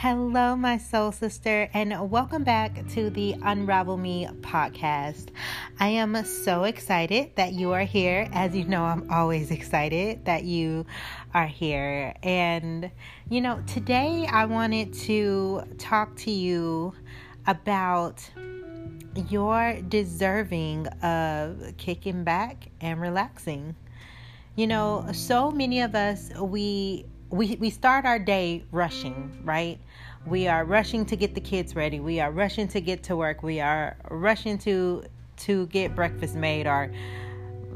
Hello, my soul sister, and welcome back to the Unravel Me podcast. I am so excited that you are here. As you know, I'm always excited that you are here. And, you know, today I wanted to talk to you about your deserving of kicking back and relaxing. You know, so many of us, we we we start our day rushing, right? We are rushing to get the kids ready. We are rushing to get to work. We are rushing to to get breakfast made or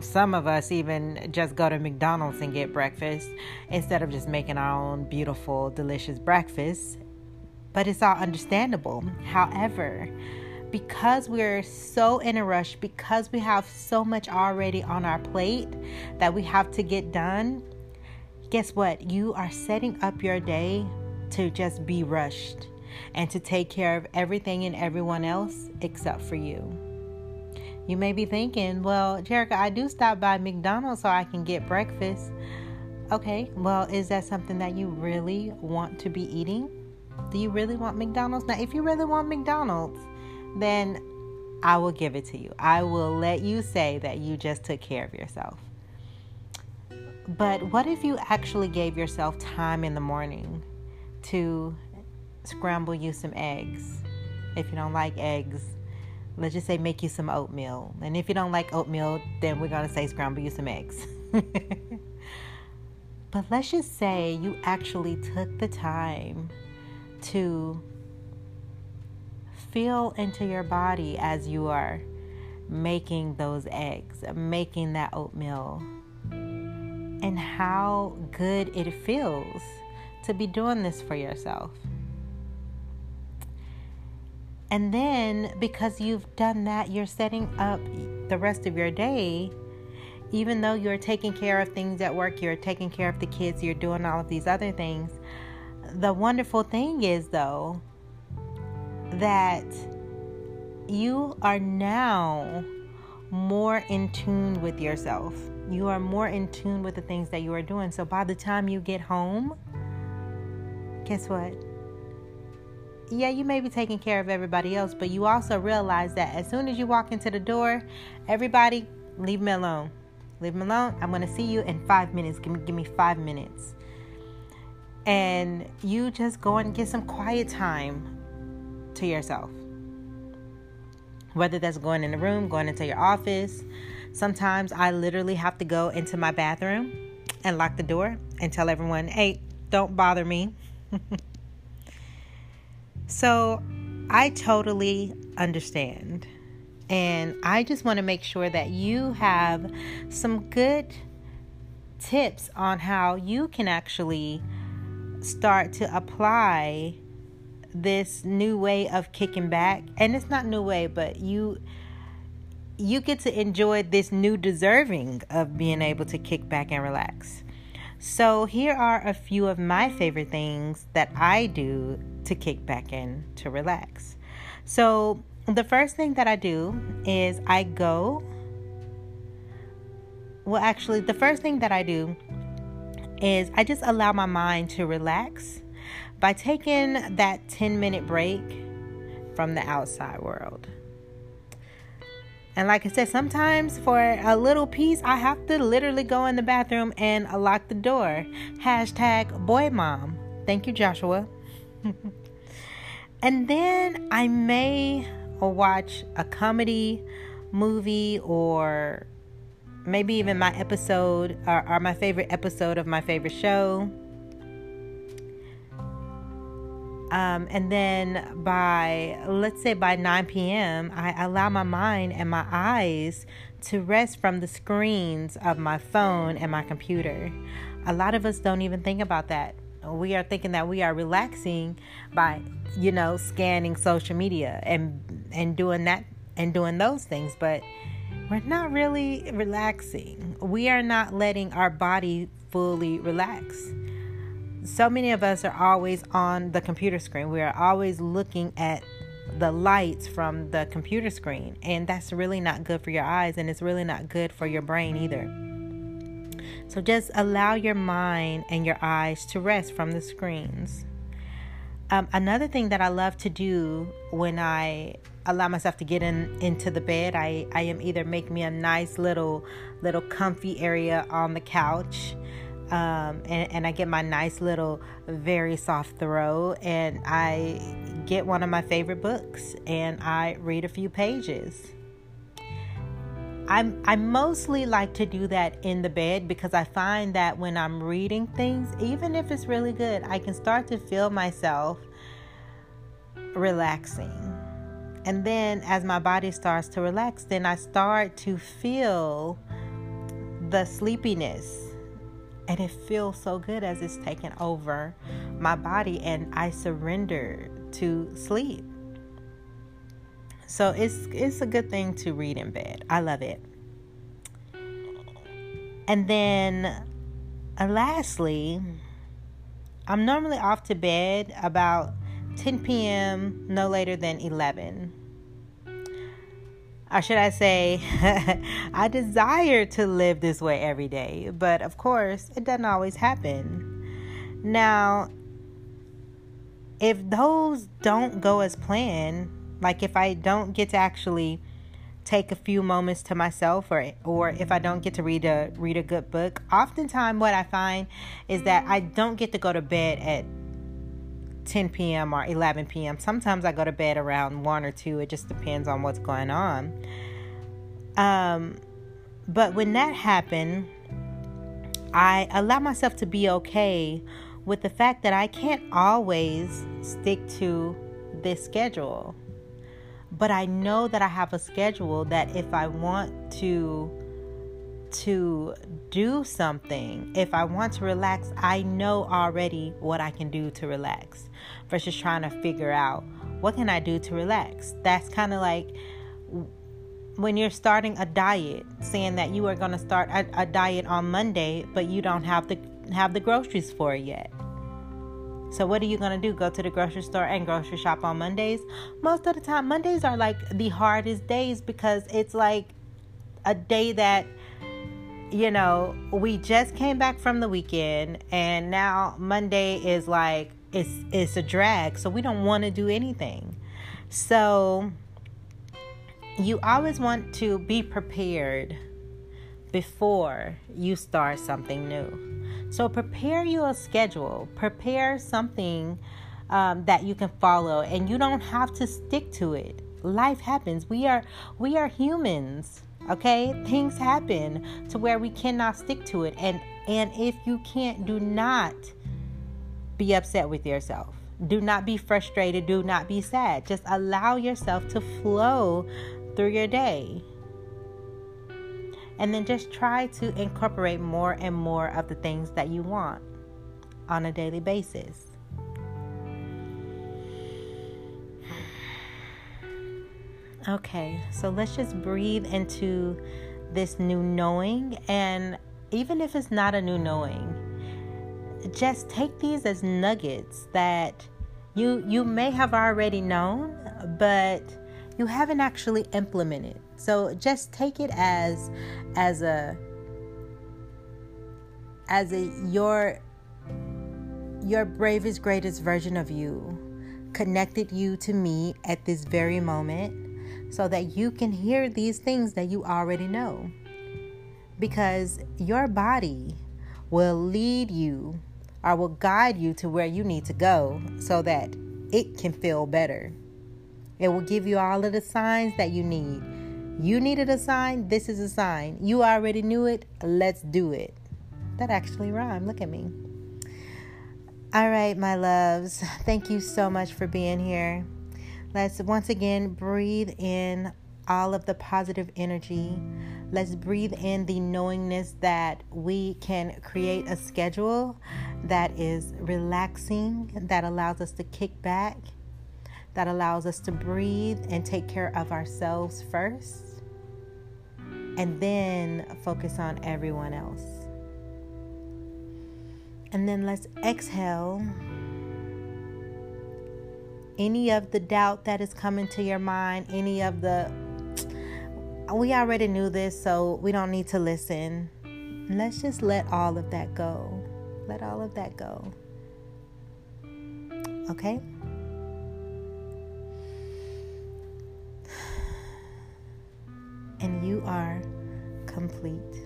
some of us even just go to McDonald's and get breakfast instead of just making our own beautiful, delicious breakfast. But it's all understandable. However, because we're so in a rush, because we have so much already on our plate that we have to get done, guess what? You are setting up your day to just be rushed and to take care of everything and everyone else except for you. You may be thinking, well, Jerica, I do stop by McDonald's so I can get breakfast. Okay, well, is that something that you really want to be eating? Do you really want McDonald's? Now, if you really want McDonald's, then I will give it to you. I will let you say that you just took care of yourself. But what if you actually gave yourself time in the morning to scramble you some eggs? If you don't like eggs, let's just say make you some oatmeal. And if you don't like oatmeal, then we're going to say scramble you some eggs. but let's just say you actually took the time to feel into your body as you are making those eggs, making that oatmeal and how good it feels to be doing this for yourself. And then, because you've done that, you're setting up the rest of your day. Even though you're taking care of things at work, you're taking care of the kids, you're doing all of these other things. The wonderful thing is, though, that you are now more in tune with yourself. You are more in tune with the things that you are doing. So by the time you get home, guess what? Yeah, you may be taking care of everybody else, but you also realize that as soon as you walk into the door, everybody leave me alone. Leave me alone. I'm going to see you in five minutes. Give me, give me five minutes. And you just go and get some quiet time to yourself whether that's going in the room, going into your office. Sometimes I literally have to go into my bathroom and lock the door and tell everyone, hey, don't bother me. so I totally understand. And I just want to make sure that you have some good tips on how you can actually start to apply this new way of kicking back and it's not new way but you you get to enjoy this new deserving of being able to kick back and relax so here are a few of my favorite things that i do to kick back and to relax so the first thing that i do is i go well actually the first thing that i do is i just allow my mind to relax by taking that 10 minute break from the outside world. And like I said, sometimes for a little peace, I have to literally go in the bathroom and lock the door. Hashtag boy mom. Thank you, Joshua. and then I may watch a comedy movie or maybe even my episode or, or my favorite episode of my favorite show. Um, and then by, let's say by 9 p.m., I allow my mind and my eyes to rest from the screens of my phone and my computer. A lot of us don't even think about that. We are thinking that we are relaxing by, you know, scanning social media and and doing that and doing those things, but we're not really relaxing. We are not letting our body fully relax so many of us are always on the computer screen. We are always looking at the lights from the computer screen, and that's really not good for your eyes, and it's really not good for your brain either. So just allow your mind and your eyes to rest from the screens. Um, another thing that I love to do when I allow myself to get in into the bed, I, I am either make me a nice little little comfy area on the couch. Um, and, and I get my nice little very soft throw and I get one of my favorite books and I read a few pages. I'm, I mostly like to do that in the bed because I find that when I'm reading things, even if it's really good, I can start to feel myself relaxing. And then as my body starts to relax, then I start to feel the sleepiness. And it feels so good as it's taken over my body and I surrender to sleep. So it's it's a good thing to read in bed. I love it. And then uh, lastly, I'm normally off to bed about 10 p.m., no later than 11. Or should I say, I desire to live this way every day, but of course, it doesn't always happen. Now, if those don't go as planned, like if I don't get to actually take a few moments to myself or or if I don't get to read a read a good book, oftentimes what I find is that I don't get to go to bed at 10 p.m. or 11 p.m. Sometimes I go to bed around 1 or 2. It just depends on what's going on. Um but when that happened, I allow myself to be okay with the fact that I can't always stick to this schedule. But I know that I have a schedule that if I want to to do something, if I want to relax, I know already what I can do to relax versus trying to figure out what can I do to relax. That's kind of like when you're starting a diet, saying that you are going to start a, a, diet on Monday, but you don't have the have the groceries for it yet. So what are you going to do? Go to the grocery store and grocery shop on Mondays? Most of the time Mondays are like the hardest days because it's like a day that you know, we just came back from the weekend and now Monday is like it's it's a drag. So we don't want to do anything. So you always want to be prepared before you start something new. So prepare your schedule, prepare something um, that you can follow, and you don't have to stick to it. Life happens. We are we are humans. Okay, things happen to where we cannot stick to it, and and if you can't, do not be upset with yourself. Do not be frustrated. Do not be sad. Just allow yourself to flow through your day. And then just try to incorporate more and more of the things that you want on a daily basis. Okay, so let's just breathe into this new knowing. And even if it's not a new knowing, just take these as nuggets that you you may have already known, but you haven't actually implemented. So just take it as as a as a your your bravest greatest version of you connected you to me at this very moment so that you can hear these things that you already know. Because your body will lead you or will guide you to where you need to go so that it can feel better. It will give you all of the signs that you need. You needed a sign, this is a sign. You already knew it, let's do it. That actually rhymed. Look at me. All right, my loves. Thank you so much for being here. Let's once again breathe in all of the positive energy. Let's breathe in the knowingness that we can create a schedule that is relaxing, that allows us to kick back that allows us to breathe and take care of ourselves first, and then focus on everyone else. And then let's exhale any of the doubt that is coming to your mind, any of the, we already knew this, so we don't need to listen. Let's just let all of that go. Let all of that go. Okay? And you are complete.